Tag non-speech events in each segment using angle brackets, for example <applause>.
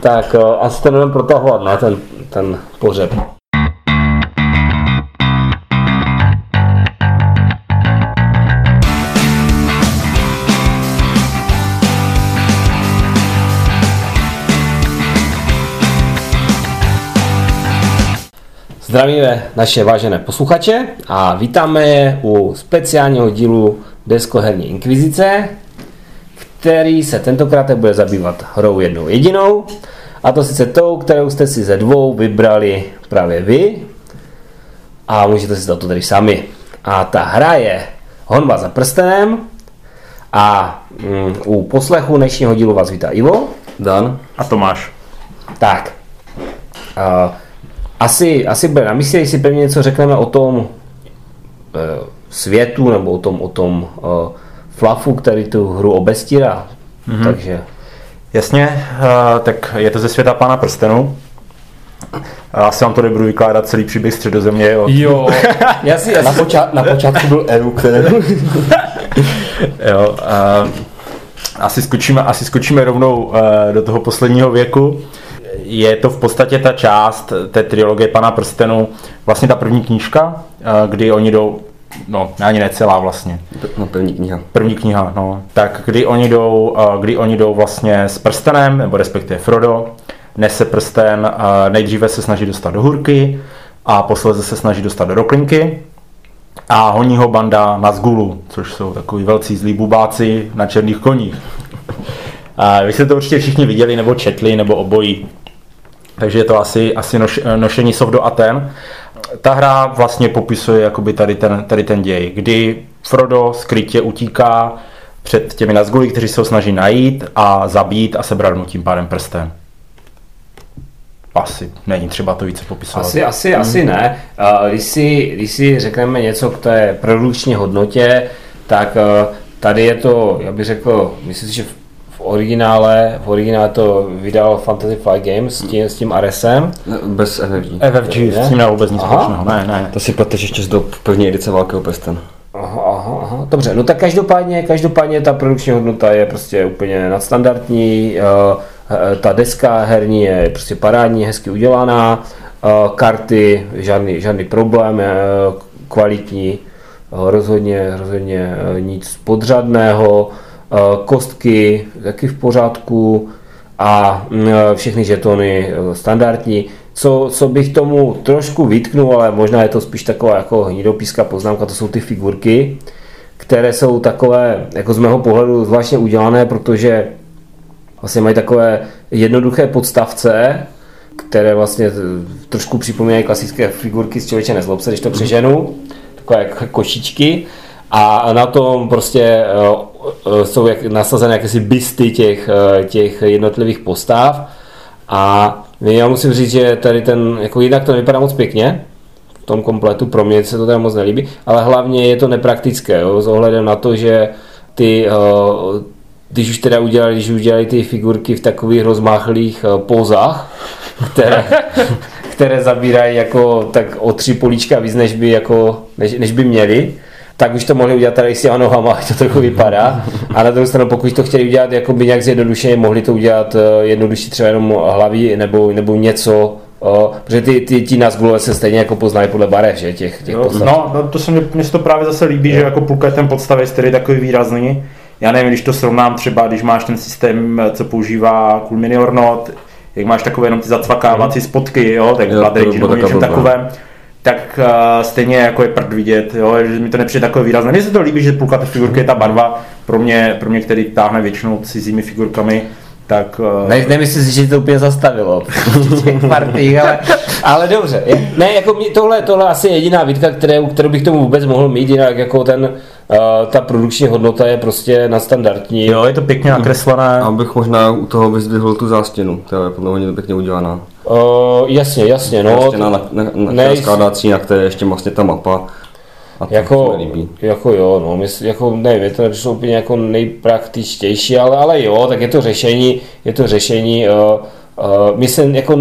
Tak uh, asi to nebudeme protahovat, ne, ten, ten pohřeb. Zdravíme naše vážené posluchače a vítáme je u speciálního dílu Deskoherní inkvizice, který se tentokrát bude zabývat hrou jednou jedinou, a to sice tou, kterou jste si ze dvou vybrali právě vy a můžete si to tady sami. A ta hra je Honba za prstenem a mm, u poslechu dnešního dílu vás vítá Ivo. Dan. A Tomáš. Tak. Uh, asi, asi bude na místě, jestli pevně něco řekneme o tom uh, světu nebo o tom, o tom uh, flafu, který tu hru obestírá. Mm-hmm. Takže Jasně, uh, tak je to ze světa Pána prstenů. Asi vám to nebudu vykládat celý příběh středozemě. Jo. Jo, <laughs> já si, já Na, poča- na počátku byl Eru, který... <laughs> jo uh, asi, skočíme, asi skočíme rovnou uh, do toho posledního věku. Je to v podstatě ta část té trilogie Pana prstenu, vlastně ta první knížka, uh, kdy oni jdou, no ani ne celá vlastně, No, první kniha. První kniha, no. Tak kdy oni jdou, uh, kdy oni jdou vlastně s prstenem, nebo respektive Frodo, nese prsten, uh, nejdříve se snaží dostat do hurky a posledně se snaží dostat do roklinky a honí ho banda na Zgulu, což jsou takový velcí zlí bubáci na černých koních. <laughs> A vy jste to určitě všichni viděli, nebo četli, nebo obojí. Takže je to asi, asi noš, nošení sov do Aten. Ta hra vlastně popisuje jakoby tady ten, tady ten děj, kdy Frodo skrytě utíká před těmi Nazguli, kteří se ho snaží najít a zabít a sebrat mu tím pádem prsten. Asi není třeba to více popisovat. asi, asi, asi ne. Když si, když si řekneme něco k té produkční hodnotě, tak uh, tady je to, já bych řekl, myslím si, že v, v originále, v originále to vydal Fantasy Flight Games s tím, s tím Aresem. Bez FFG. FFG Ne? s tím nemá vůbec nic Aha. společného. Ne, ne. To si pleteš ještě z dob první edice Válkého prstenu. Aha, aha, aha. Dobře, no tak každopádně, každopádně ta produkční hodnota je prostě úplně nadstandardní, uh, eh, ta deska herní je prostě parádní, hezky udělaná, uh, karty, žádný, žádný problém, eh, kvalitní, eh, rozhodně, rozhodně eh, nic podřadného, eh, kostky taky v pořádku a mm, všechny žetony eh, standardní. Co, co bych tomu trošku vytknul, ale možná je to spíš taková jako hnidopíská poznámka, to jsou ty figurky, které jsou takové, jako z mého pohledu, zvláštně udělané, protože vlastně mají takové jednoduché podstavce, které vlastně trošku připomínají klasické figurky z člověče nezlob se, když to přeženu, takové jako košičky a na tom prostě eh, eh, jsou jak, nasazené jakési bysty těch, eh, těch jednotlivých postav. A já musím říct, že tady ten, jako jinak to nevypadá moc pěkně, v tom kompletu, pro mě se to teda moc nelíbí, ale hlavně je to nepraktické, jo, s ohledem na to, že ty, když už teda udělali, když udělali ty figurky v takových rozmáchlých pozách, které, <laughs> které zabírají jako tak o tři políčka víc, než by, jako, než, než by měli, tak už to mohli udělat tady s těma nohama, <laughs> jak to trochu vypadá. A na druhou stranu, pokud to chtěli udělat jako by nějak zjednodušeně, mohli to udělat eh, jednodušší třeba jenom hlaví nebo, nebo něco, O, protože ty, ty, ti nás se stejně jako poznají podle barev, že, těch, těch Jo, no, no, to se mě, mně se to právě zase líbí, že jako půlka je ten podstavec, který je takový výrazný. Já nevím, když to srovnám třeba, když máš ten systém, co používá Cool Mini or Not, jak máš takové jenom ty zacvakávací spotky, jo, tak Jo, to nebo něčem takovém, tak uh, stejně jako je prd vidět, jo, že mi to nepřijde takové výrazné. Mně se to líbí, že půlka té figurky je ta barva, pro mě, pro mě který táhne většinou cizími figurkami, tak uh, Ne, nemyslím si, že to úplně zastavilo v těch partiích, ale, ale dobře. Ne, jako mě, tohle, tohle asi je jediná výtka, kterou, kterou bych tomu vůbec mohl mít, jinak jako ten, uh, ta produkční hodnota je prostě nadstandardní. jo, je to pěkně nakreslené. Abych možná u toho vyzdvihl tu zástěnu, která je podle mě pěkně udělaná. Uh, jasně, jasně, no. No, stěna, na, na, na, ne, na skládací, na které je ještě vlastně ta mapa. A to Jako, se mi líbí. jako jo, no, mysl, jako nevím, je to nepřišlo úplně jako nejpraktičtější, ale, ale jo, tak je to řešení, je to řešení, uh, uh, mi se jako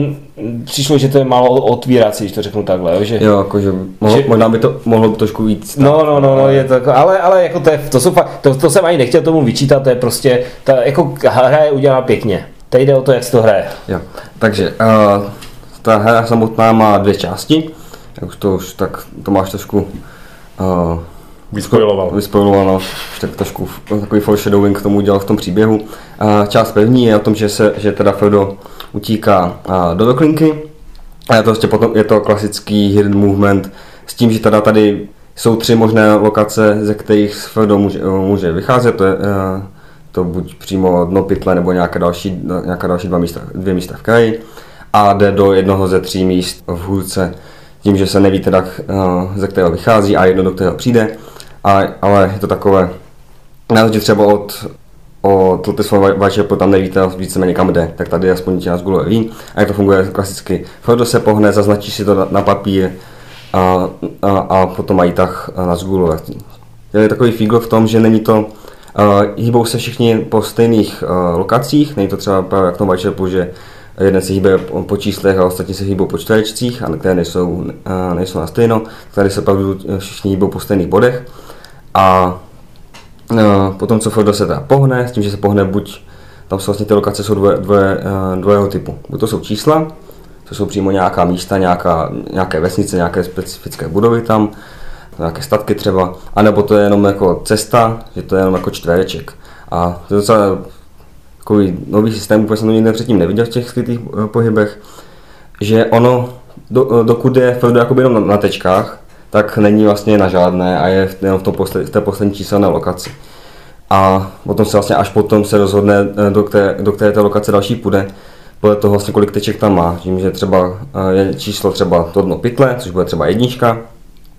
přišlo, že to je málo otvírací, když to řeknu takhle, jo, že, Jo, jakože mohlo, Že- možná by to mohlo být trošku víc. No, no, no, no, je to jako, ale, ale jako to, je, to, jsou fakt, to, to, jsem ani nechtěl tomu vyčítat, to je prostě, ta jako hra je udělána pěkně. Teď jde o to, jak se to hraje. Jo. Takže uh, ta hra samotná má dvě části. Jak už to už tak to máš trošku uh, Vyspojiloval. vyspojilováno, už tak trošku takový foreshadowing k tomu udělal v tom příběhu. Uh, část první je o tom, že, se, že teda Frodo utíká do doklinky. A je to, prostě potom, je to klasický hidden movement s tím, že teda tady jsou tři možné lokace, ze kterých Frodo může, může vycházet. To je, to buď přímo dno pytle nebo nějaké další, nějaká další dva místa, dvě místa v kraji a jde do jednoho ze tří míst v hůrce tím, že se neví teda, ze kterého vychází a jedno, do kterého přijde. A, ale je to takové, na třeba od od Lotusova Whitechapel tam nevíte víceméně kam jde, tak tady aspoň tě nás Gulové ví. A jak to funguje klasicky. Frodo se pohne, zaznačí si to na, na papír a, a, a potom mají tak na Zgulové. Je takový fígl v tom, že není to, uh, hýbou se všichni po stejných uh, lokacích, není to třeba právě jak v tom Whitechapelu, že jeden se hýbe po číslech a ostatní se hýbou po čtverečcích, a které nejsou, uh, nejsou na stejno. Tady se opravdu všichni hýbou po stejných bodech. A potom, co Frodo se teda pohne, s tím, že se pohne buď, tam jsou vlastně ty lokace jsou dvoje, dvoje, eh, dvojeho typu. Buď to jsou čísla, to jsou přímo nějaká místa, nějaká, nějaké vesnice, nějaké specifické budovy tam, nějaké statky třeba, anebo to je jenom jako cesta, že to je jenom jako čtvereček. A to je docela takový nový systém, úplně jsem to nikdy předtím neviděl v těch skrytých eh, pohybech, že ono, do, dokud je jakoby jenom na, na tečkách, tak není vlastně na žádné a je jenom v, tom posled, v té poslední číselné lokaci. A potom se vlastně až potom se rozhodne, eh, do které, do které té lokace další půjde, podle toho vlastně kolik teček tam má. Tím, že třeba eh, je číslo třeba to dno pytle, což bude třeba jednička,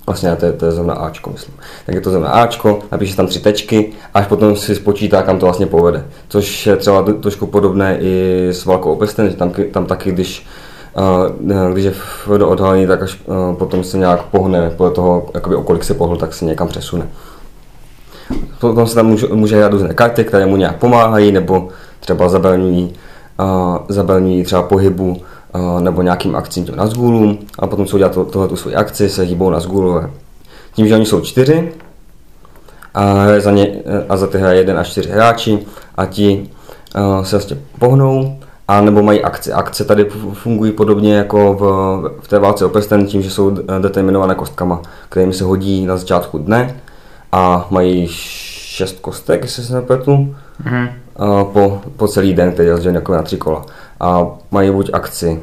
vlastně to je, to je zrovna Ačko, myslím. Tak je to zrovna Ačko, napíše tam tři tečky, až potom si spočítá, kam to vlastně povede. Což je třeba trošku podobné i s Valkou opestem, že tam, tam taky, když když je Frodo odhalený, tak až potom se nějak pohne, podle toho, jakoby, o kolik se pohl, tak se někam přesune. Potom se tam může, může hrát různé karty, které mu nějak pomáhají, nebo třeba zabraňují, zabraňují třeba pohybu nebo nějakým akcím těm Nazgulům a potom co udělat to, tohle tu svoji akci, se hýbou Nazgulové. Tím, že oni jsou čtyři a, za ně, a za ty hraje jeden až čtyři hráči a ti se vlastně pohnou a nebo mají akce. Akce tady fungují podobně jako v, v té válce o prsten, tím, že jsou determinované kostkama, kterými se hodí na začátku dne a mají šest kostek, jestli se nepletu, mm-hmm. po, po celý den, který je rozdělen jako na tři kola. A mají buď akci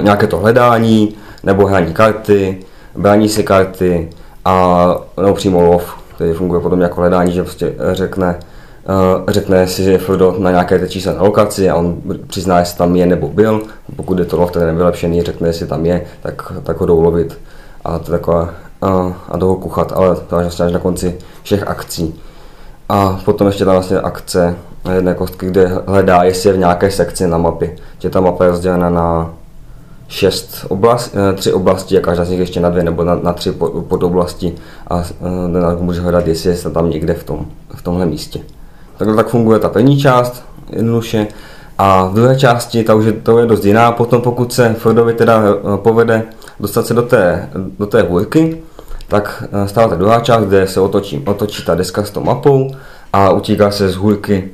nějaké to hledání, nebo hraní karty, brání si karty a nebo přímo lov, který funguje podobně jako hledání, že prostě řekne, řekne si, že je Frodo na nějaké té číselné lokaci a on přizná, jestli tam je nebo byl. Pokud je to lov, ten nevylepšený, řekne, jestli tam je, tak, tak ho jdou lovit a, to takové, a, a jdou ho kuchat, ale to až vlastně až na konci všech akcí. A potom ještě tam vlastně akce jedné kostky, kde hledá, jestli je v nějaké sekci na mapě. Že ta mapa je rozdělena na šest oblast, eh, tři oblasti a každá z nich ještě na dvě nebo na, na tři podoblasti a uh, může hledat, jestli je tam někde v, tom, v tomhle místě. Takhle tak funguje ta první část, jednoduše. A v druhé části ta už je, to je dost jiná. Potom pokud se Fordovi teda eh, povede dostat se do té, do té hůrky, tak eh, stává ta druhá část, kde se otočí, otočí ta deska s tou mapou a utíká se z hůrky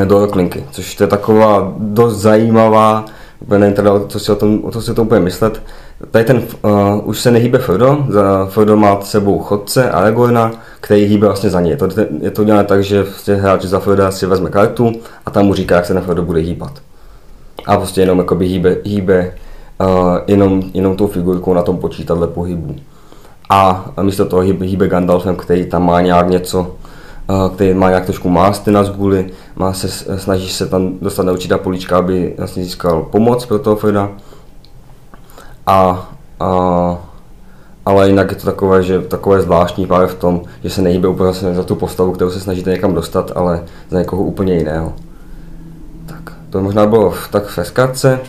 eh, do roklinky, což je taková dost zajímavá, nevím teda, co si o tom, o to si to úplně myslet. Tady ten uh, už se nehýbe Frodo, za Frodo má s sebou chodce Aragorna, který hýbe vlastně za něj. Je to, je to udělané tak, že prostě hráč za Froda si vezme kartu a tam mu říká, jak se na Frodo bude hýbat. A prostě jenom jakoby hýbe, hýbe uh, jenom, jenom tou figurkou na tom počítadle pohybu. A místo toho hýbe, hýbe Gandalfem, který tam má nějak něco, který má nějak trošku másty na zguli, má se, snaží se tam dostat na určitá políčka, aby vlastně získal pomoc pro toho Froda. A, a ale jinak je to takové, že takové zvláštní právě v tom, že se nehýbe úplně za tu postavu, kterou se snažíte někam dostat, ale za někoho úplně jiného. Tak, to možná bylo tak ve zkratce.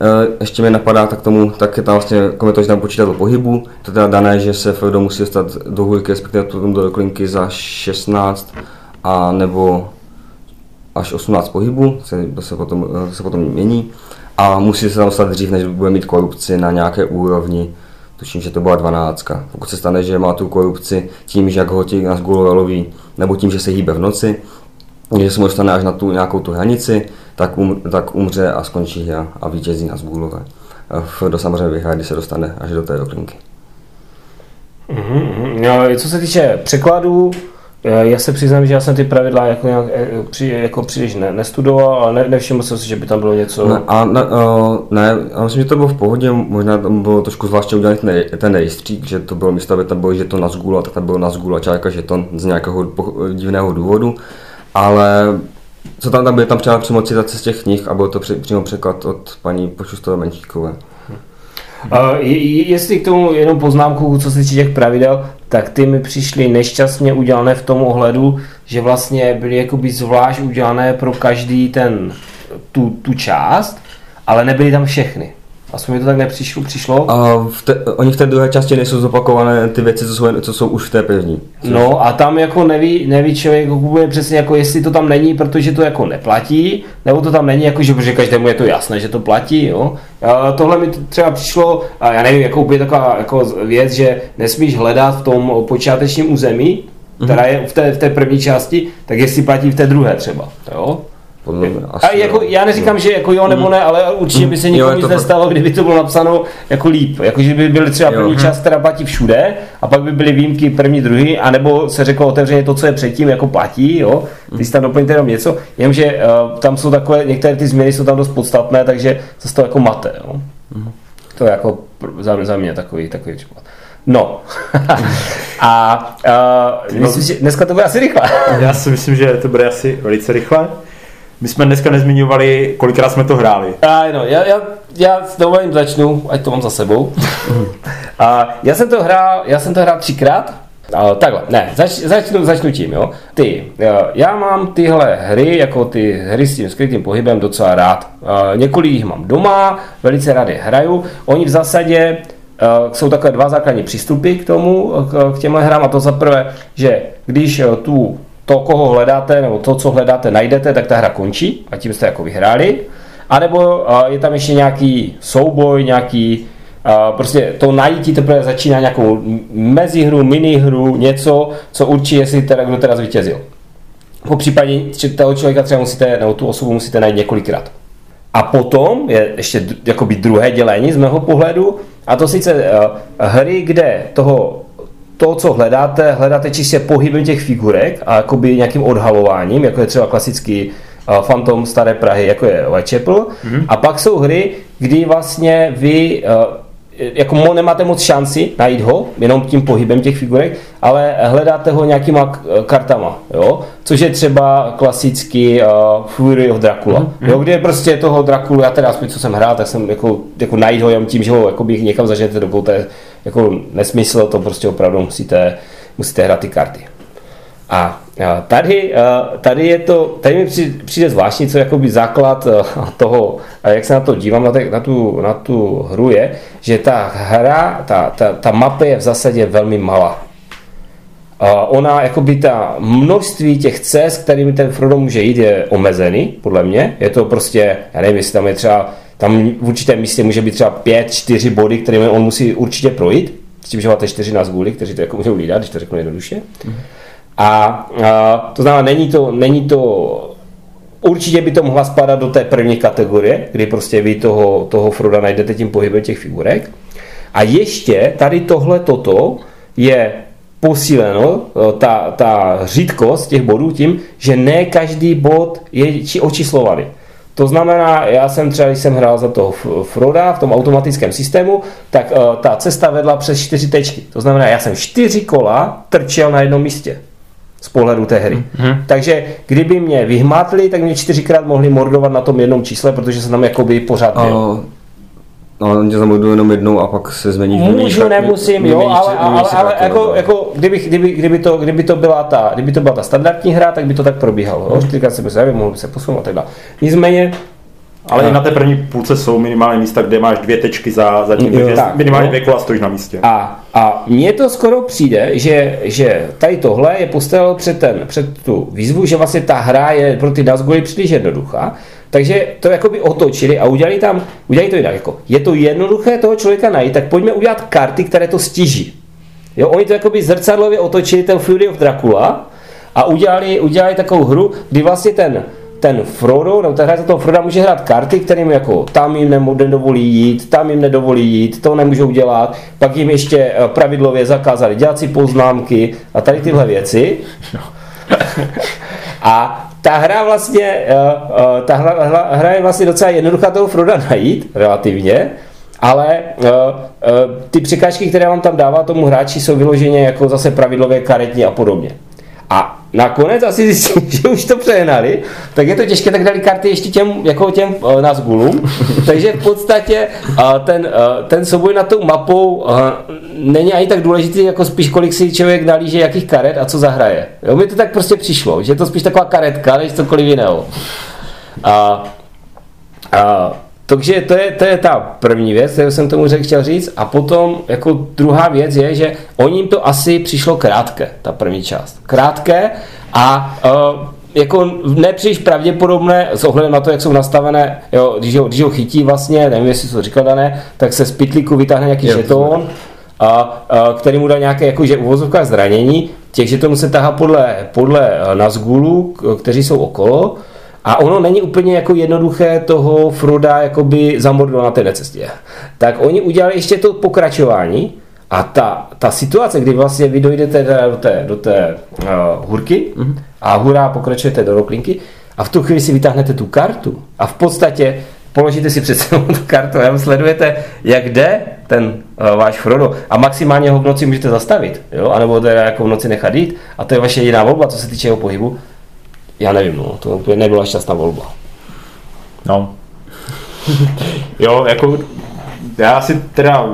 E, ještě mi napadá tak tomu, tak je tam vlastně komentář tam počítat o pohybu. To teda dané, že se Frodo musí dostat do hůjky, respektive potom do klinky za 16 a nebo až 18 pohybů, se, to se potom, to se potom mění. A musí se tam dostat dřív, než bude mít korupci na nějaké úrovni tuším, že to byla 12. Pokud se stane, že má tu korupci tím, že jak ho ti na loví, nebo tím, že se hýbe v noci, že se mu dostane až na tu nějakou tu hranici, tak, um, tak umře a skončí hra a vítězí na zgůlové. Frodo samozřejmě vyhraje, když se dostane až do té doklinky. Mm-hmm. No, co se týče překladů, eh, já se přiznám, že já jsem ty pravidla jako, nějak, eh, jako příliš ne, nestudoval, ale ne, nevšiml jsem si, že by tam bylo něco... Ne, a ne, uh, ne, já myslím, že to bylo v pohodě, možná tam bylo trošku zvláště udělaný ten, ten rejstřík, že to bylo místo, aby tam bylo, že to na zgůla, tak tam bylo na zgůla čárka, že to z nějakého divného důvodu, ale co tam, tam byly tam třeba přímo citace z těch knih a byl to při, přímo překlad od paní Počustové Menšíkové. Uh, jestli k tomu jenom poznámku, co se týče těch pravidel, tak ty mi přišly nešťastně udělané v tom ohledu, že vlastně byly jakoby zvlášť udělané pro každý ten, tu, tu část, ale nebyly tam všechny. Aspoň mi to tak nepřišlo. Přišlo. A v te, oni v té druhé části nejsou zopakované ty věci, co jsou, co jsou už v té první. No a tam jako neví, neví člověk úplně přesně, jako jestli to tam není, protože to jako neplatí, nebo to tam není, jako že protože každému je to jasné, že to platí. Jo? A tohle mi třeba přišlo, a já nevím, jako úplně taková jako věc, že nesmíš hledat v tom počátečním území, která je v té, v té první části, tak jestli platí v té druhé třeba. Jo? Podle mě, asi a jako, já neříkám, že jako jo nebo Mhm. ne, ale určitě by se nikomu nic to pro- nestalo, kdyby to bylo napsáno jako líp. Jako, že by byly třeba Jo. první část, která platí všude, a pak by byly výjimky první, druhý, anebo se řeklo otevřeně to, co je předtím, jako platí, jo. Ty si tam doplňte jenom něco, jenomže uh, tam jsou takové, některé ty změny jsou tam dost podstatné, takže se z toho jako mate, jo. Mhm. To je jako za, za mě takový, takový případ. No. <laughs> a uh, myslím, že dneska to bude asi rychle. Já si myslím, že to bude asi velice rychle. My jsme dneska nezmiňovali, kolikrát jsme to hráli. A no, já, já, já s dovolením začnu, ať to mám za sebou. <laughs> A já jsem to hrál, já jsem to hrál třikrát. A, takhle, ne, zač, začnu, začnu tím, jo. Ty, eh, já mám tyhle hry, jako ty hry s tím skrytým pohybem docela rád. A, několik jich mám doma, velice rád je hraju. Oni v zásadě eh, jsou takové dva základní přístupy k tomu, k, k těmhle hrám a to za prvé, že když eh, tu to, koho hledáte, nebo to, co hledáte, najdete, tak ta hra končí a tím jste jako vyhráli. A nebo je tam ještě nějaký souboj, nějaký prostě to najítí teprve začíná nějakou mezihru, minihru, něco, co určí, jestli teda, kdo teda zvítězil. Po případě toho člověka třeba musíte, nebo tu osobu musíte najít několikrát. A potom je ještě jakoby druhé dělení z mého pohledu, a to sice hry, kde toho to, co hledáte, hledáte čistě pohybem těch figurek a jakoby nějakým odhalováním, jako je třeba klasický uh, Phantom Staré Prahy, jako je Whitechapel. Mm-hmm. A pak jsou hry, kdy vlastně vy uh, jako mo, nemáte moc šanci najít ho, jenom tím pohybem těch figurek, ale hledáte ho nějakýma k- kartama, jo? což je třeba klasický uh, Fury of Dracula, mm-hmm. jo? kde prostě toho Dracula, já teda aspoň co jsem hrál, tak jsem jako, jako najít ho jenom tím, že ho jako bych někam zaženete do jako nesmysl, to prostě opravdu musíte, musíte hrát ty karty. A tady, tady je to, tady mi přijde, zvláštní, co je jakoby základ toho, jak se na to dívám, na, te, na, tu, na tu hru je, že ta hra, ta, ta, ta mapa je v zásadě velmi malá. Ona, jakoby ta množství těch cest, kterými ten Frodo může jít, je omezený, podle mě. Je to prostě, já nevím, jestli tam je třeba, tam v určitém místě může být třeba pět, čtyři body, kterými on musí určitě projít, s tím, že máte čtyři na zvůli, kteří to jako můžou lídat, když to řeknu jednoduše. A, a to znamená, není to, není to Určitě by to mohla spadat do té první kategorie, kdy prostě vy toho, toho Froda najdete tím pohybem těch figurek. A ještě tady tohle toto je posíleno, eh, ta, ta řídkost těch bodů tím, že ne každý bod je či očíslovaný. To znamená, já jsem třeba, když jsem hrál za toho Froda v tom automatickém systému, tak uh, ta cesta vedla přes čtyři tečky. To znamená, já jsem čtyři kola trčel na jednom místě z pohledu té hry. Mm-hmm. Takže kdyby mě vyhmátli, tak mě čtyřikrát mohli mordovat na tom jednom čísle, protože jsem tam jakoby pořád byl. A, no, on tě zamordují jenom jednou a pak se změníš. Můžu, nemusím, jo, ale, ale, ale jako, jako kdyby, kdyby, kdyby, to, kdyby, to byla ta, kdyby to byla ta standardní hra, tak by to tak probíhalo. Jo? Čtyřikrát se by mohl by se posunout a tak dále. Nicméně, Ale i na té první půlce jsou minimálně místa, kde máš dvě tečky za, za tím, Jo. Tak, minimálně no. dvě kola stojíš na místě. A, a mně to skoro přijde, že, že tady tohle je postavilo před, ten, před tu výzvu, že vlastně ta hra je pro ty Nazguly příliš jednoduchá, takže to jakoby otočili a udělali tam, udělali to jinak. Jako, je to jednoduché toho člověka najít, tak pojďme udělat karty, které to stiží. Jo, oni to jakoby zrcadlově otočili ten Fury of Dracula a udělali, udělali takovou hru, kdy vlastně ten, ten Frodo, nebo ten hráč za toho Froda může hrát karty, kterým jako tam jim nedovolí jít, tam jim nedovolí jít, to nemůžou dělat, pak jim ještě eh, pravidlově zakázali dělat si poznámky a tady tyhle věci. <laughs> A ta hra vlastně, eh, eh, ta hra, hra, hra je vlastně docela jednoduchá toho Froda najít, relativně, ale uh, uh, ty překážky, které vám tam dává tomu hráči, jsou vyloženě jako zase pravidlově karetní a podobně. A nakonec asi zjistili, <laughs> že už to přehnali, tak je to těžké, tak dali karty ještě těm, jako těm uh, Nazgulům. <laughs> Takže v podstatě uh, ten, uh, ten souboj na tou mapou uh, není ani tak důležitý, jako spíš kolik si člověk nalíže, jakých karet a co zahraje. Jo, mi to tak prostě přišlo, že je to spíš taková karetka, než cokoliv jiného. A, a takže to je, to je ta první věc, kterou jsem tomu řekl, chtěl říct. A potom jako druhá věc je, že o ním to asi přišlo krátké, ta první část. Krátké a uh, jako nepříliš pravděpodobné s ohledem na to, jak jsou nastavené, jo, když, ho, když ho chytí vlastně, nevím, jestli to říkal dané, tak se z pitlíku vytáhne nějaký je, žetón, a, a, který mu dá nějaké jakože uvozovka zranění. Těch žetonů se tahá podle, podle Nazgulu, kteří jsou okolo a ono není úplně jako jednoduché toho Froda jakoby zamordnout na té cestě. Tak oni udělali ještě to pokračování a ta, ta situace, kdy vlastně vy dojdete do té, do té uh, hurky mm-hmm. a hurá pokračujete do roklinky a v tu chvíli si vytáhnete tu kartu a v podstatě položíte si před sebou <laughs> tu kartu a sledujete, jak jde ten uh, váš Frodo a maximálně ho v noci můžete zastavit, jo? anebo teda jako v noci nechat jít a to je vaše jediná volba, co se týče jeho pohybu já nevím, no, to úplně nebyla šťastná volba. No. <laughs> jo, jako já si teda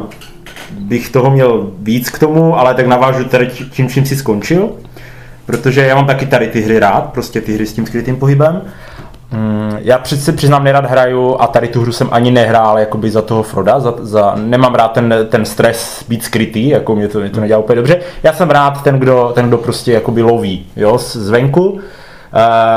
bych toho měl víc k tomu, ale tak navážu tady tím, čím si skončil, protože já mám taky tady ty hry rád, prostě ty hry s tím skrytým pohybem. Mm, já přeci přiznám, nerad hraju a tady tu hru jsem ani nehrál jakoby za toho Froda, za, za, nemám rád ten, ten stres být skrytý, jako mě to, mě to nedělá úplně dobře. Já jsem rád ten, kdo, ten, kdo prostě jakoby loví, jo, zvenku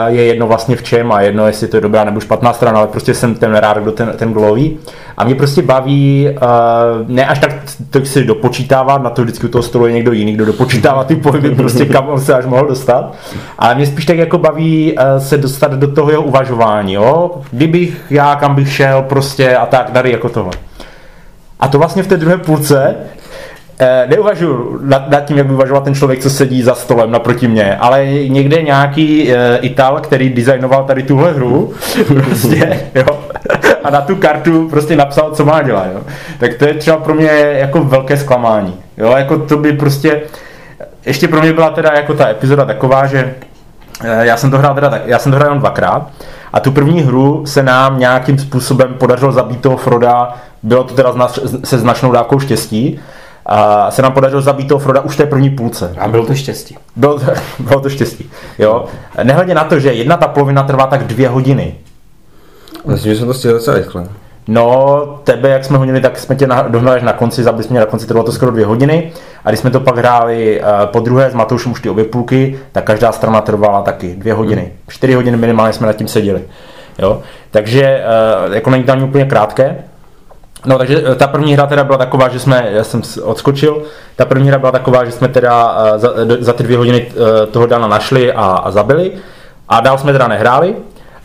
je jedno vlastně v čem a jedno, jestli to je dobrá nebo špatná strana, ale prostě jsem ten rád, kdo ten, ten gloví. A mě prostě baví, uh, ne až tak to si dopočítávat, na to vždycky u toho stolu je někdo jiný, kdo dopočítává ty pohyby, prostě kam on se až mohl dostat. Ale mě spíš tak jako baví uh, se dostat do toho jeho uvažování, jo. Kdybych já, kam bych šel, prostě a tak, tady jako tohle. A to vlastně v té druhé půlce Eh, neuvažuji nad, nad tím, jak by uvažoval ten člověk, co sedí za stolem naproti mě, ale někde nějaký e, Ital, který designoval tady tuhle hru, <laughs> prostě, jo, a na tu kartu prostě napsal, co má dělat, jo. Tak to je třeba pro mě jako velké zklamání, jo, jako to by prostě, ještě pro mě byla teda jako ta epizoda taková, že e, já jsem to hrál teda, já jsem to hrál jen dvakrát, a tu první hru se nám nějakým způsobem podařilo zabít toho Froda, bylo to teda se značnou dávkou štěstí, a se nám podařilo zabít toho Froda už v té první půlce. A bylo to štěstí. Bylo, <laughs> bylo to štěstí, jo. Nehledě na to, že jedna ta polovina trvá tak dvě hodiny. Myslím, že jsem to stihl docela rychle. No, tebe, jak jsme hodili, tak jsme tě dohnali na konci, zabili jsme na konci, trvalo to skoro dvě hodiny. A když jsme to pak hráli uh, po druhé s Matoušem už ty obě půlky, tak každá strana trvala taky dvě hodiny. Hmm. Čtyři hodiny minimálně jsme nad tím seděli. Jo? Takže uh, jako není to ani úplně krátké, No takže eh, ta první hra teda byla taková, že jsme, já jsem odskočil, ta první hra byla taková, že jsme teda eh, za, za ty dvě hodiny eh, toho Dana našli a, a zabili a dál jsme teda nehráli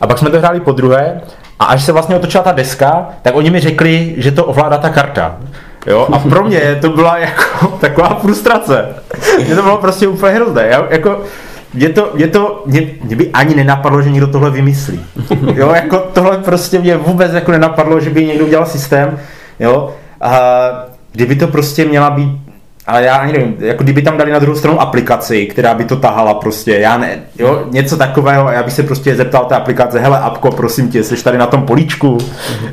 a pak jsme to hráli po druhé a až se vlastně otočila ta deska, tak oni mi řekli, že to ovládá ta karta. Jo, a pro mě to byla jako <laughs> taková frustrace. Mě to bylo prostě úplně hrozné. Já, jako, mě to, mě to, mě, mě by ani nenapadlo, že někdo tohle vymyslí. Jo, jako tohle prostě mě vůbec jako nenapadlo, že by někdo udělal systém, jo. A kdyby to prostě měla být ale já ani nevím, jako kdyby tam dali na druhou stranu aplikaci, která by to tahala prostě, já ne, jo, něco takového, já bych se prostě zeptal té aplikace, hele apko, prosím tě, jsi tady na tom políčku,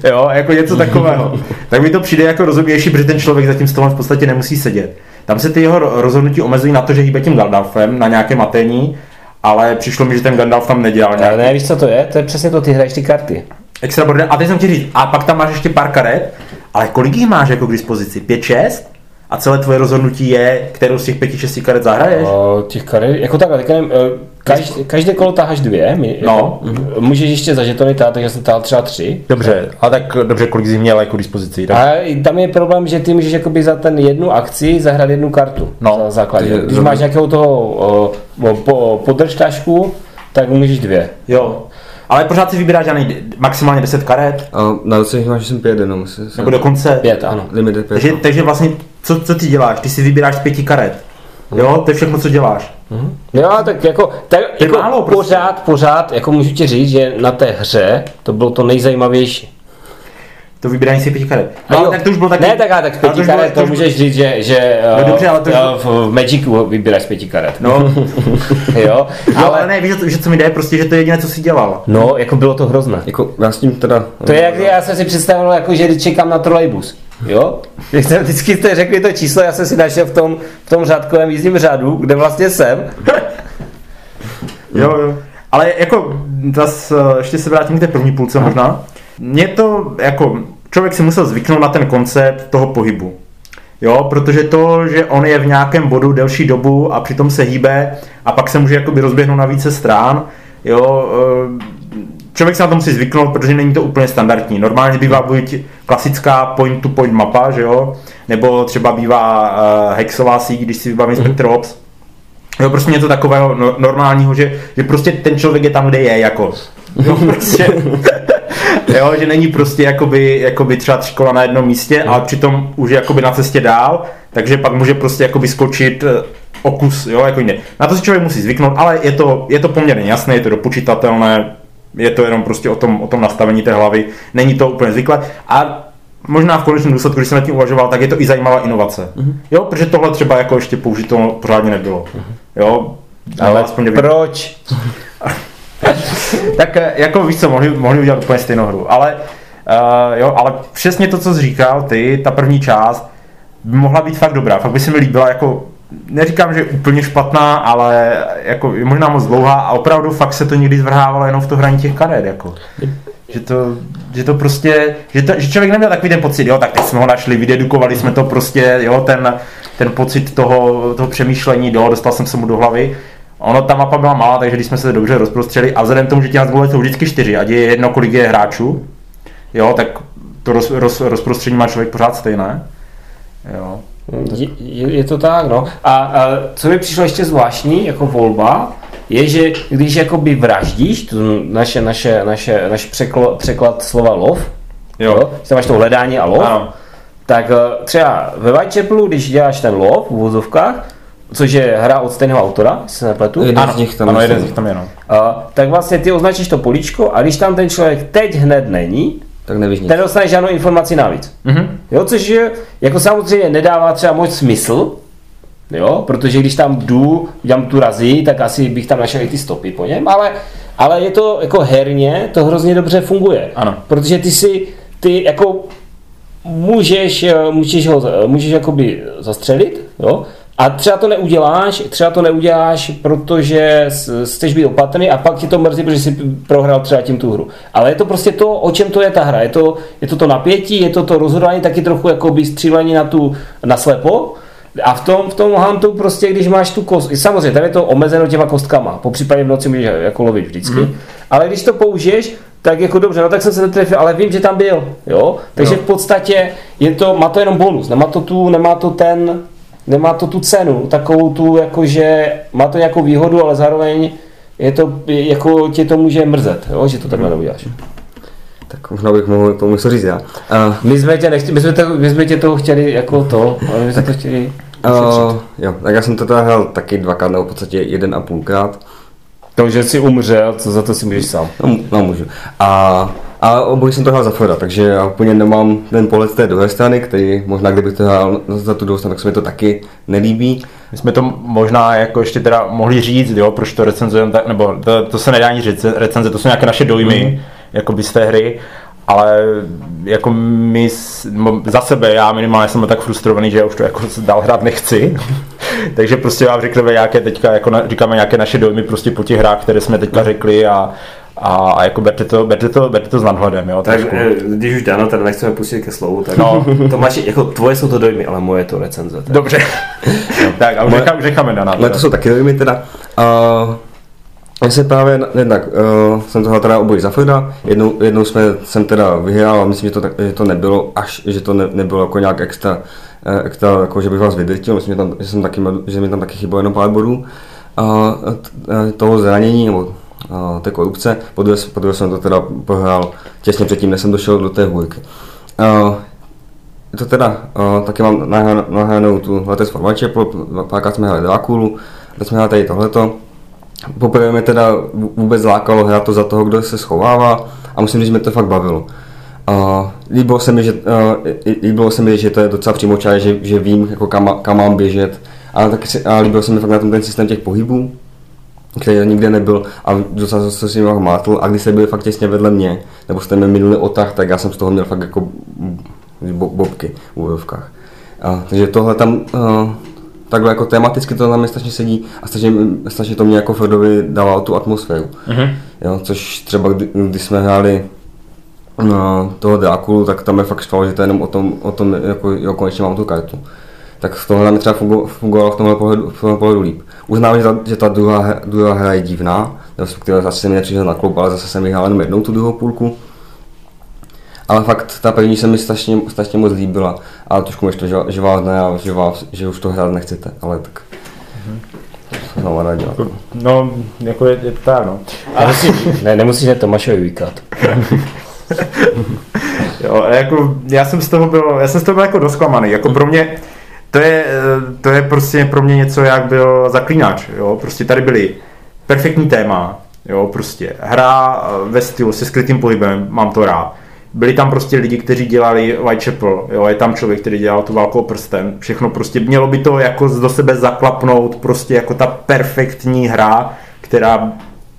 jo, jako něco takového. Tak mi to přijde jako rozumnější, protože ten člověk za tím stolem v podstatě nemusí sedět. Tam se ty jeho rozhodnutí omezují na to, že hýbe tím Gandalfem na nějaké matení, ale přišlo mi, že ten Gandalf tam nedělal nějaký. Ale ne, víš co to je? To je přesně to, ty hraješ ty karty. Extra border. A teď jsem ti říct, a pak tam máš ještě pár karet, ale kolik jich máš jako k dispozici? 5, 6? a celé tvoje rozhodnutí je, kterou z těch pěti, šesti karet zahraješ? O, těch karet, jako takhle, teďka nevím, každý, každé kolo taháš dvě, my, no. jako, můžeš ještě za žetony tát, takže jsem tahal třeba tři. Dobře, a tak dobře, kolik jsi měl jako dispozici? Tak? A tam je problém, že ty můžeš jakoby za ten jednu akci zahrát jednu kartu. No. Za základě. Když máš nějakého toho o, po, podržtašku, tak můžeš dvě. Jo. Ale pořád si vybíráš žádný maximálně 10 karet, A na docích máš, že jsem pět jenom. Jsem, nebo dokonce... Pět, ano. Limited pět. Takže, no. takže vlastně, co, co ty děláš? Ty si vybíráš z pěti karet. Jo, to je všechno, co děláš. Jo, tak jako, tak, jako málo prostě. pořád, pořád, jako můžu ti říct, že na té hře to bylo to nejzajímavější. To vybírání si pěti karet. No, jo. tak to už bylo taky... Ne, tak, ale tak z ale to pěti už bylo- karet, to už- můžeš říct, že, že No dobře, ale to uh, v, v Magicu vybíráš z pěti karet. No, <laughs> jo, jo, ale ale, ne, víš, že co mi jde, prostě, že to je jediné, co jsi dělal. no, jako bylo to hrozné. Jako, já s tím teda... To je jak já jsem si představil, jako, že čekám na trolejbus. Jo? Jak jste, vždycky jste řekli to číslo, já jsem si našel v tom, v tom řádkovém jízdním řádu, kde vlastně jsem. Jo, jo. Ale jako, zas, eh, ještě se vrátím k té první půlce možná. Mně to, jako, člověk si musel zvyknout na ten koncept toho pohybu. Jo, protože to, že on je v nějakém bodu delší dobu a přitom se hýbe a pak se může jakoby rozběhnout na více strán, jo, eh, člověk se na to musí zvyknout, protože není to úplně standardní. Normálně bývá buď klasická point-to-point mapa, že jo, nebo třeba bývá uh, hexová síť, když si vybavím Spectre Ops, Jo, prostě něco takového no, normálního, že, že prostě ten člověk je tam, kde je, jako. Jo, <laughs> prostě. <laughs> jo, že není prostě jakoby, jakoby třeba tři kola na jednom místě, ale přitom už je jakoby na cestě dál, takže pak může prostě jakoby skočit eh, o kus, jo, jako jiné. Na to si člověk musí zvyknout, ale je to, je to poměrně jasné, je to dopočítatelné, je to jenom prostě o tom, o tom nastavení té hlavy, není to úplně zvyklé. A možná v konečném důsledku, když jsem nad tím uvažoval, tak je to i zajímavá inovace. Mm-hmm. Jo, protože tohle třeba jako ještě použito pořádně nebylo. Jo, Ale aspoň nevím. proč? <laughs> <laughs> Tak eh, jako víš co, mohli, mohli udělat úplně stejnou hru, ale uh, jo, ale přesně to, co jsi říkal ty, ta první část, by mohla být fakt dobrá, fakt by se mi líbila jako neříkám, že úplně špatná, ale jako možná moc dlouhá a opravdu fakt se to někdy zvrhávalo jenom v to hraní těch karet, jako. Že to, že to prostě, že, to, že člověk neměl takový ten pocit, jo, tak teď jsme ho našli, vydedukovali jsme to prostě, jo, ten, ten pocit toho, toho přemýšlení, do, dostal jsem se mu do hlavy. Ono, ta mapa byla malá, takže když jsme se dobře rozprostřeli a vzhledem k tomu, že těch nás jsou vždycky čtyři, ať je jedno, kolik je hráčů, jo, tak to roz, roz, rozprostření má člověk pořád stejné. Jo. Je, je, to tak, no. A, a co mi přišlo ještě zvláštní jako volba, je, že když jakoby vraždíš, to naše, naše, naše, naš překl, překlad slova lov, Jo. jo, že tam máš to hledání a lov, Ano. tak eh, třeba ve Whitechapelu, když děláš ten lov v uvozovkách, což je hra od stejného autora, jestli se nepletu, Jeden Ano, z nich tam ano, jeden z nich tam je, no. a, tak vlastně ty označíš to políčko a když tam ten člověk teď hned není, Tak nevíš nic. ten dostane žádnou informaci navíc. Mhm. Jo, což je, jako samozřejmě nedává třeba moc smysl, jo, protože když tam jdu, dělám tu razy, tak asi bych tam našel i ty stopy po něm, ale, ale je to jako herně, to hrozně dobře funguje. Ano. Protože ty si, ty jako můžeš, eh, můžeš ho, můžeš jakoby zastřelit, jo, a třeba to neuděláš, třeba to neuděláš, protože chceš být opatrný a pak ti to mrzí, protože jsi prohrál třeba tím tu hru. Ale je to prostě to, o čem to je ta hra. Je to, je to to napětí, je to to rozhodování, taky trochu jakoby střílení na tu, na slepo. A v tom, v tom huntu prostě, když máš tu kost, samozřejmě tam je to omezeno těma kostkama, po případě v noci můžeš jako lovit vždycky, mm. ale když to použiješ, tak jako dobře, no tak jsem se netrefil, ale vím, že tam byl, jo, takže Jo. v podstatě je to, má to jenom bonus, nemá to tu, nemá to ten, nemá to tu cenu, takovou tu, jakože má to nějakou výhodu, ale zároveň je to, jako tě to může mrzet, jo, že to takhle neuděláš. Tak možná bych mohl tomu něco říct já. Uh, My jsme tě, nechtěli, my jsme, to, my jsme tě to chtěli jako to, ale my jsme to chtěli <laughs> uh, jo, tak já jsem to teda hrál taky dvakrát, nebo v podstatě jeden a půlkrát. To, že jsi umřel, co za to si můžeš sám. No, no můžu. A, a obojí jsem to hrál za Forda, takže já úplně nemám ten pohled z té druhé strany, který možná kdybych to hrál za tu druhou stranu, tak se mi to taky nelíbí. My jsme to možná jako ještě teda mohli říct, jo, proč to recenzujeme tak, nebo to, to se nedá ani říct, recenze, to jsou nějaké naše dojmy, mm. jakoby z té hry, ale jako my, za sebe, já minimálně jsem tak frustrovaný, že já už to jako dál hrát nechci. <laughs> Takže prostě vám řekneme nějaké teďka, jako na, říkáme nějaké naše dojmy prostě po těch hrách, které jsme teďka řekli a, a, a jako berte to, berte to, berte to s nadhledem, jo, Tak trošku. eh, když už Dana teda nechceme pustit ke slovu, tak No. Tomáši, jako tvoje jsou to dojmy, ale moje to recenze. Tak. Dobře. <laughs> <laughs> tak a už, Moje- už necháme Dana. Ale to jsou taky dojmy teda. Uh, já jsem právě, jednak, uh, jsem toho teda obojí za Forda, jednou, jednou jsme, jsem teda vyhrál a myslím, že to, tak, že to nebylo až, že to ne, nebylo jako nějak extra, eh, extra jako, že bych vás vydrtil, myslím, že, tam, že, jsem taky, že mi tam taky chybilo jenom pár bodů. Eh, toho zranění, nebo uh, té korupce. Po druhé, po druhé jsem to teda prohrál těsně předtím, než jsem došel do té hůrky. To teda, taky mám nahranou tu letes for Whitechapel, párkrát jsme hráli Drákulu, teď jsme hráli tady tohleto. Poprvé mě teda vůbec lákalo hrát to za toho, kdo se schovává a musím říct, že mě to fakt bavilo. Uh, líbilo, se mi, že, uh, líbilo se mi, že to je docela přímočaré, že, že vím, jako kam, kam mám běžet. A, tak si, a líbilo se mi fakt na tom ten systém těch pohybů, který nikde nebyl a docela se s ním mátl a když se byli fakt těsně vedle mě, nebo jste mi minuli otah, tak já jsem z toho měl fakt jako bobky v úvodovkách. A, takže tohle tam uh, takhle jako tematicky to na mě strašně sedí a strašně, strašně to mě jako Frodovi dávalo tu atmosféru. Mm-hmm. Jo, což třeba kdy, když jsme hráli no, toho Drákulu, tak tam je fakt štvalo, že to je jenom o tom, o tom jako, jo, konečně mám tu kartu. Tak tohle mi třeba fungovalo v tomhle pohledu, v tomhle pohledu líp. Uznám, že ta, že ta druhá, druhá hra je divná, respektive zase se mi nepřišel na klub, ale zase jsem vyhrál jenom jednou tu druhou půlku. Ale fakt ta první se mi strašně, strašně moc líbila, ale trošku mi to, že, že vás ne, že, vás, že už to hrát nechcete, ale tak. Mm-hmm. dělat. No, jako je, je to tak, no. A... Nemusíš, ne, nemusíš ne Tomášovi vykat. <laughs> jo, jako, já jsem z toho byl, já jsem z toho byl jako dosklamaný, jako pro mě, to je, to je prostě pro mě něco, jak byl zaklínač, jo, prostě tady byly perfektní téma, jo, prostě hra ve stylu se skrytým pohybem, mám to rád. Byli tam prostě lidi, kteří dělali Whitechapel, jo, je tam člověk, který dělal tu válku prsten, všechno prostě, mělo by to jako do sebe zaklapnout, prostě jako ta perfektní hra, která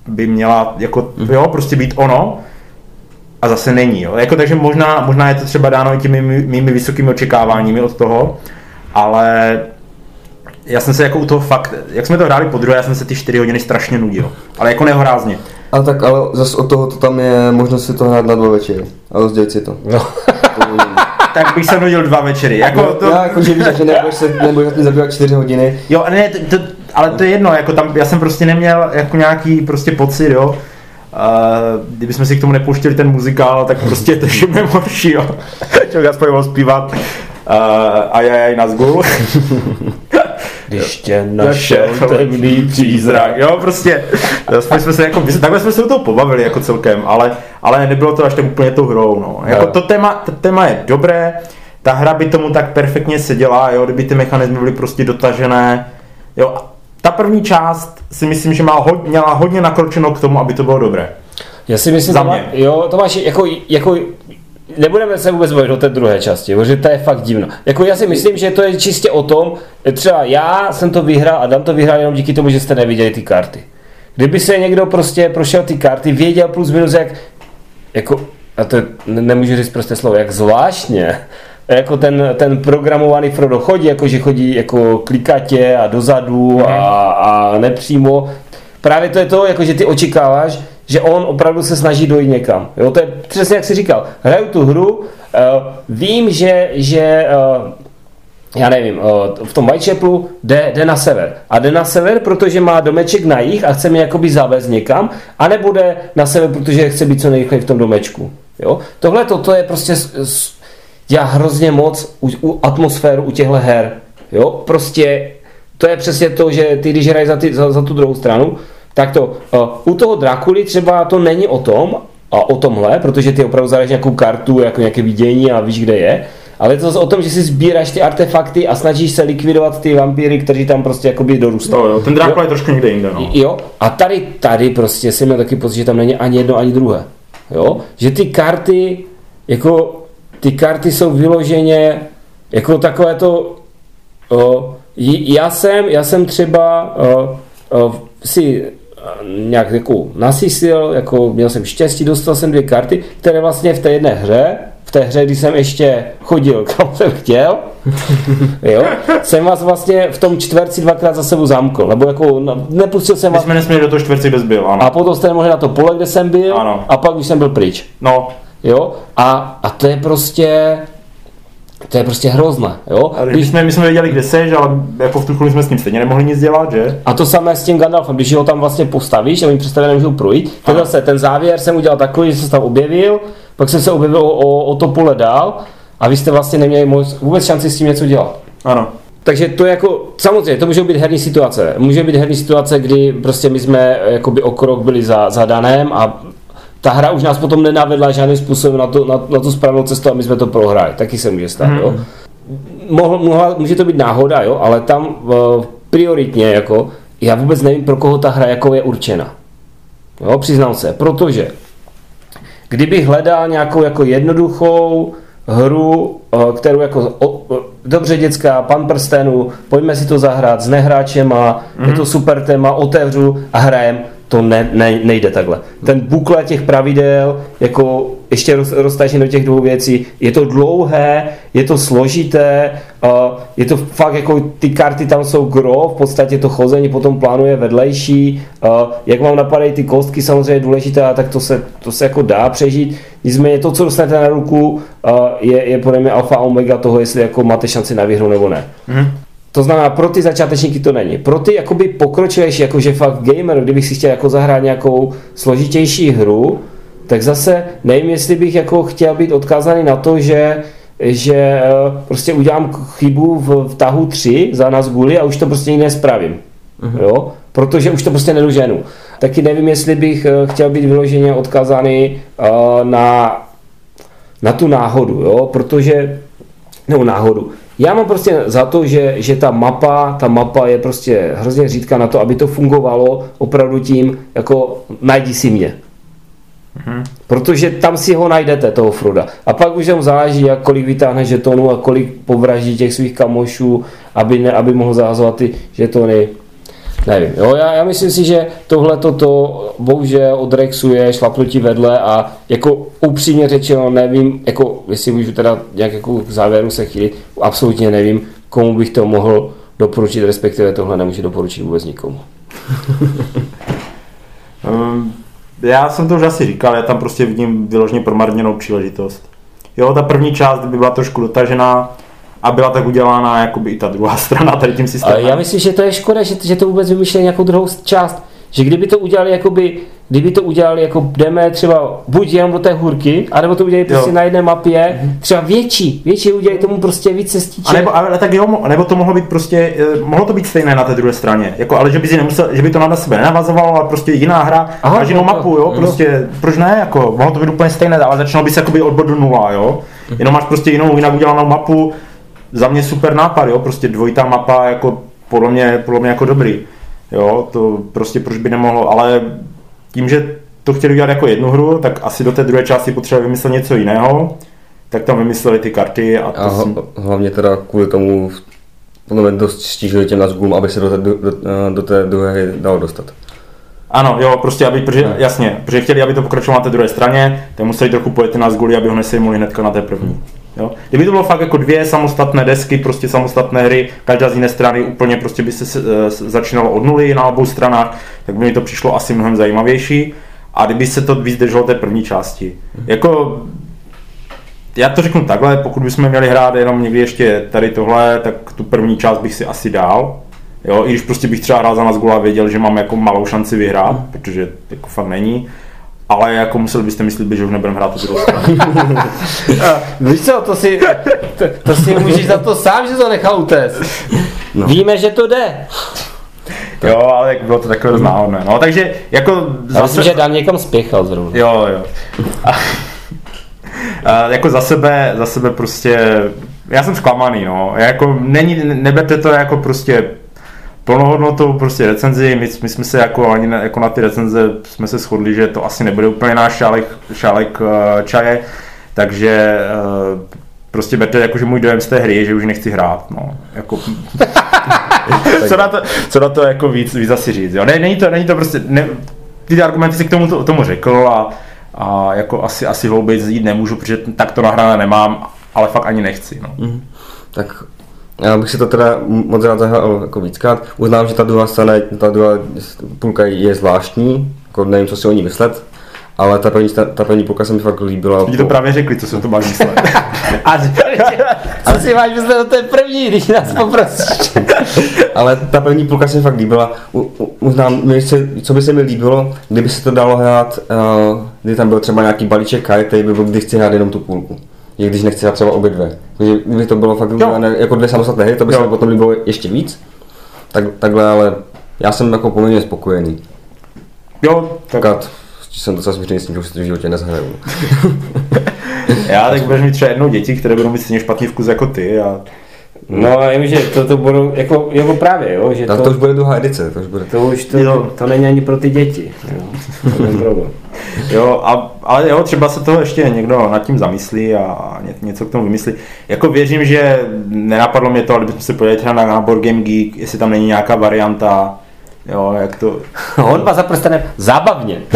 by měla jako, jo, prostě být ono, a zase není. Jo. Jako, takže možná, možná je to třeba dáno i těmi mými vysokými očekáváními od toho, ale já jsem se jako u toho fakt, jak jsme to hráli po druhé, já jsem se ty 4 hodiny strašně nudil, ale jako nehorázně. A tak ale zase od toho to tam je možnost si to hrát na dva večery a rozdělit si to. No. <laughs> tak bych se nudil dva večery. Jako no, to... Já jako, že víš, že nebudeš se, nebudeš se zabývat čtyři hodiny. Jo, ne, to, to, ale to je jedno, jako tam, já jsem prostě neměl jako nějaký prostě pocit, jo, Uh, kdybychom si k tomu nepouštěli ten muzikál, tak prostě to je horší, <laughs> jo. Člověk aspoň mohl zpívat uh, a já na zgul. Když <laughs> tě našel temný přízrak, jo, prostě, aspoň jsme se jako, takhle jsme se o toho pobavili jako celkem, ale, ale nebylo to až tak úplně tou hrou, no. Jako to téma, to téma je dobré, ta hra by tomu tak perfektně seděla, jo, kdyby ty mechanismy byly prostě dotažené, jo, ta první část si myslím, že má hodně, měla hodně nakročeno k tomu, aby to bylo dobré. Já si myslím, Za mě. jo, to máš jako, jako nebudeme se vůbec bavit o té druhé části, protože to je fakt divno. Jako já si myslím, že to je čistě o tom, třeba já jsem to vyhrál a Dan to vyhrál jenom díky tomu, že jste neviděli ty karty. Kdyby se někdo prostě prošel ty karty, věděl plus minus jak, jako, a to nemůžu říct prostě slovo, jak zvláštně, jako ten, ten programovaný Frodo chodí, jako že chodí jako klikatě a dozadu a, a nepřímo. Právě to je to, jako že ty očekáváš, že on opravdu se snaží dojít někam. Jo, to je přesně jak jsi říkal. Hraju tu hru, uh, vím, že, že uh, já nevím, uh, v tom Whitechapelu jde, jde na sever. A jde na sever, protože má domeček na jich a chce mě jakoby zavést někam, a nebude na sever, protože chce být co nejrychleji v tom domečku. Jo? Tohle to je prostě dělá hrozně moc u, u atmosféru u těchto her. Jo, prostě to je přesně to, že ty, když hraješ za, ty, za, za tu druhou stranu, tak to uh, u toho Drakuly třeba to není o tom, a o tomhle, protože ty opravdu zahraješ nějakou kartu, jako nějaké vidění a víš, kde je, ale je to zase o tom, že si sbíráš ty artefakty a snažíš se likvidovat ty vampíry, kteří tam prostě jakoby dorůstají. No, jo, ten Drákula je trošku někde jinde, no. Jo, a tady, tady prostě jsem měl taky pocit, že tam není ani jedno, ani druhé. Jo, že ty karty, jako ty karty jsou vyloženě jako takové to, o, já jsem, já jsem třeba o, o, si nějak jako nasysil, jako měl jsem štěstí, dostal jsem dvě karty, které vlastně v té jedné hře, v té hře, kdy jsem ještě chodil, <laughs> kam jsem chtěl, jo, jsem vás vlastně v tom čtverci dvakrát za sebou zamkl, nebo jako nepustil jsem vás. My jsme nesměli do toho čtverci, kde byl, ano. A potom jste mohli na to pole, kde jsem byl, ano. a pak už jsem byl pryč. No, Jo? A, a to je prostě to je prostě hrozné, jo? Když jsme, my jsme věděli, kde seš, ale jako v tu chvíli jsme s ním stejně nemohli nic dělat, že? A to samé s tím Gandalfem, když ho tam vlastně postavíš a oni představě nemůžou projít, tak zase ten závěr jsem udělal takový, že jsem se tam objevil, pak jsem se objevil o, o, to pole dál a vy jste vlastně neměli moc, vůbec šanci s tím něco dělat. Ano. takže to je jako, samozřejmě, to může být herní situace. Může být herní situace, kdy prostě my jsme eh, jakoby o krok byli za, za danem a ta hra už nás potom nenavedla žádným způsobem na, to, na, na tu správnou cestu a my jsme to prohráli. Taky se může stát, jo. Mohl, mohla, může to být náhoda, jo, ale tam uh, prioritně jako, já vůbec nevím, pro koho ta hra jako je určena. Jo, přiznám se, protože kdybych hledal nějakou jako jednoduchou hru, eh, kterou jako o, o, dobře dětská, pan prstenů, pojďme si to zahrát s nehráčema, mm-hmm. je to super téma, otevřu a hrajem, to ne, ne, nejde takhle. Ten bukle těch pravidel, jako ještě roz, roztažen do těch dvou věcí, je to dlouhé, je to složité, uh, je to fakt jako ty karty tam jsou gro, v podstatě to chození potom plánuje vedlejší, uh, jak vám napadají ty kostky samozřejmě je důležité, tak to se, to se jako dá přežít. Nicméně to, co dostanete na ruku, uh, je, je podle mě alfa a omega toho, jestli jako máte šanci na výhru nebo ne. Mm-hmm. To znamená, pro ty začátečníky to není. Pro ty jakoby pokročilejší, jakože fakt gamer, kdybych si chtěl jako zahrát nějakou složitější hru, tak zase nevím, jestli bych jako chtěl být odkázaný na to, že že eh, prostě udělám chybu v, v tahu 3 za nás guli a už to prostě nikdy nespravím. Uh-huh. Jo? Protože už to prostě nedoženu. Taky nevím, jestli bych eh, chtěl být vyloženě odkázaný uh, na, na tu náhodu, jo? protože nebo náhodu. Já mám prostě za to, že, že ta mapa, ta mapa je prostě hrozně řídka na to, aby to fungovalo opravdu tím, jako najdi si mě. Mm-hmm. Protože tam si ho najdete, toho Froda. A pak už jenom záleží, jak kolik vytáhne žetonů a kolik povraždí těch svých kamošů, aby, ne, aby mohl zahazovat ty žetony. Nevím, jo, já, já myslím si, že tohle toto bohužel od Rexu je šlapnutí vedle a jako upřímně řečeno nevím, jako jestli můžu teda nějak jako k závěru se chýlit, absolutně nevím, komu bych to mohl doporučit, respektive tohle nemůžu doporučit vůbec nikomu. <laughs> um, já jsem to už asi říkal, já tam prostě vidím vyloženě promarněnou příležitost. Jo, ta první část by byla trošku dotažená, a byla tak udělána jakoby i ta druhá <laughs> strana tady tím systémem. Ale já myslím, že to je škoda, že, že to vůbec vymýšleli nějakou druhou část. Že kdyby to udělali jakoby, kdyby to udělali jako jdeme třeba buď jenom do té hůrky, anebo to udělali prostě jo. na jedné mapě, mhm. třeba větší, větší udělali tomu prostě víc cestiček. A nebo, ale tak jo, nebo to mohlo být prostě, eh, mohlo to být stejné na té druhé straně, jako, ale že by, si nemusel, že by to na sebe nenavazovalo, ale prostě jiná hra, Aha, každou no, mapu, jo, no. prostě, proč ne, jako, mohlo to být úplně stejné, ale začalo by se jakoby od bodu nula, jo, mhm. jenom máš prostě jinou, jinak udělanou mapu, za mě super nápad, jo, prostě dvojitá mapa jako podle mě, podle mě jako dobrý. Jo, to prostě proč by nemohlo, ale tím, že to chtěli udělat jako jednu hru, tak asi do té druhé části potřeba vymyslet něco jiného, tak tam vymysleli ty karty a to a jsem... hlavně teda kvůli tomu podle mě dost stížili těm Nazgulům, aby se do té, do, do té druhé hry dalo dostat. Ano, jo, prostě aby, protože, no. jasně, protože chtěli, aby to pokračovalo na té druhé straně, tak museli trochu pojet ty Nazguly, aby ho nesejmuli hnedka na té první. Jo? Kdyby to bylo fakt jako dvě samostatné desky, prostě samostatné hry, každá z jiné strany úplně prostě by se začínalo od nuly na obou stranách, tak by mi to přišlo asi mnohem zajímavější. A kdyby se to víc drželo té první části. Mm. Jako, já to řeknu takhle, pokud bychom měli hrát jenom někdy ještě tady tohle, tak tu první část bych si asi dal. Jo, i když prostě bych třeba hrál za nás a věděl, že mám jako malou šanci vyhrát, mm. protože jako fakt není ale jako museli byste myslet, že už nebudeme hrát tu druhou <laughs> Víš co, to si, to, to si můžeš za to sám, že to nechal utéct. No. Víme, že to jde. Jo, ale bylo to takové dost náhodné. No, takže jako... Já myslím, že Dan někam spěchal zrovna. Jo, jo. A, a, jako za sebe, za sebe prostě, já jsem zklamaný, no. Jako není, neberte to jako prostě plnohodnotou prostě recenzi, my, my jsme se jako ani na, jako na ty recenze jsme se shodli, že to asi nebude úplně náš šálek, šálek uh, čaje, takže uh, prostě berte jako, že můj dojem z té hry je, že už nechci hrát, no, jako... <laughs> co, na to, co na to jako víc, víc asi říct, jo, ne, není to, není to prostě, ne, ty argumenty si k tomu, to, tomu řekl a, a jako asi, asi hlouběji jít nemůžu, protože tak to nahrané nemám, ale fakt ani nechci, no. Mm. Tak já bych si to teda moc rád zahrál jako víckrát. Uznám, že ta druhá strana, ta druhá půlka je zvláštní, jako nevím, co si o ní myslet, ale ta první, ta, ta první půlka se mi fakt líbila. Oni to právě řekli, co se to máš myslet. <laughs> A <laughs> co si máš myslet do té první, když nás poprosíš. <laughs> ale ta první půlka se mi fakt líbila. uznám, co by se mi líbilo, kdyby se to dalo hrát, uh, kdy tam byl třeba nějaký balíček karet, který by byl, kdy chci hrát jenom tu půlku i když nechci třeba obě dvě. Kdyby to bylo fakt udělané jako dvě samostatné hry, to by se Jo. mi potom líbilo ještě víc. Tak, takhle, ale já jsem jako poměrně spokojený. Jo, tak Akorát jsem docela smířený s tím, že už si to v životě nezhraju. <laughs> já tak budeš mít třeba jednou děti, které budou mít stejně špatný vkus jako ty a No a vím, že to, to budou, jako, jako právě, jo, že Tak to, to už bude druhá edice, to už bude. to už to, Jo. to není ani pro ty děti. Jo. To je problém. Jo, a, ale jo, třeba se toho ještě někdo nad tím zamyslí a ně, něco k tomu vymyslí. Jako věřím, že nenapadlo mě to, ale kdybychom se podívali třeba na, na Board Game Geek, jestli tam není nějaká varianta, jo, jak to, <laughs> Honba za prstenem zábavně. <laughs>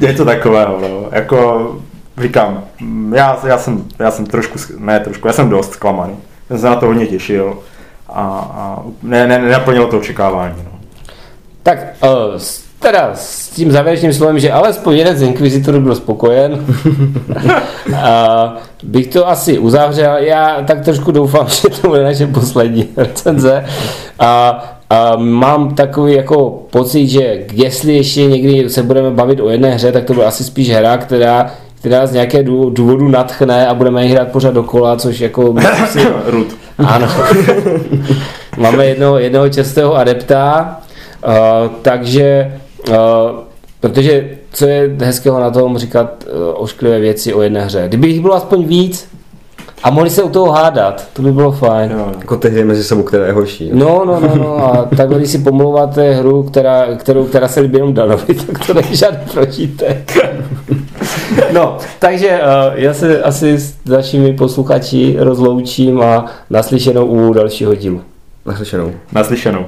něco takového, no. jako říkám, mm, já, já, jsem, já jsem trošku, ne trošku, já jsem dost zklamaný. Jsem se na to hodně těšil a, a ne, ne, nenaplnilo to očekávání. No. Tak uh, teda s tím závěrečným slovem, že alespoň jeden z inkvizitorů byl spokojen, <laughs> a bych to asi uzavřel. Já tak trošku doufám, <laughs> že to bude naše poslední recenze. A, a mám takový jako pocit, že jestli ještě někdy se budeme bavit o jedné hře, tak to bude asi spíš hra, která která z nějaké dů- důvodu natchne a budeme ji hrát pořád dokola, což jako si, <coughs> Rud. ano. <laughs> Máme jednoho, jednoho čerstvého adepta, uh, takže, uh, protože co je hezkého na tom říkat uh, ošklivé věci o jedné hře. Kdyby jich bylo aspoň víc a mohli se u toho hádat, to by bylo fajn. Jo. Jako ty hry mezi sebou, která je horší. No, no, no, no, a takhle, když si pomlouváte hru, která, kterou, která se líbí jenom Danovi, <laughs> tak to není žádný prožitek. No, takže uh, já se asi s dalšími posluchači rozloučím a naslyšenou u dalšího dílu. Naslyšenou. Naslyšenou.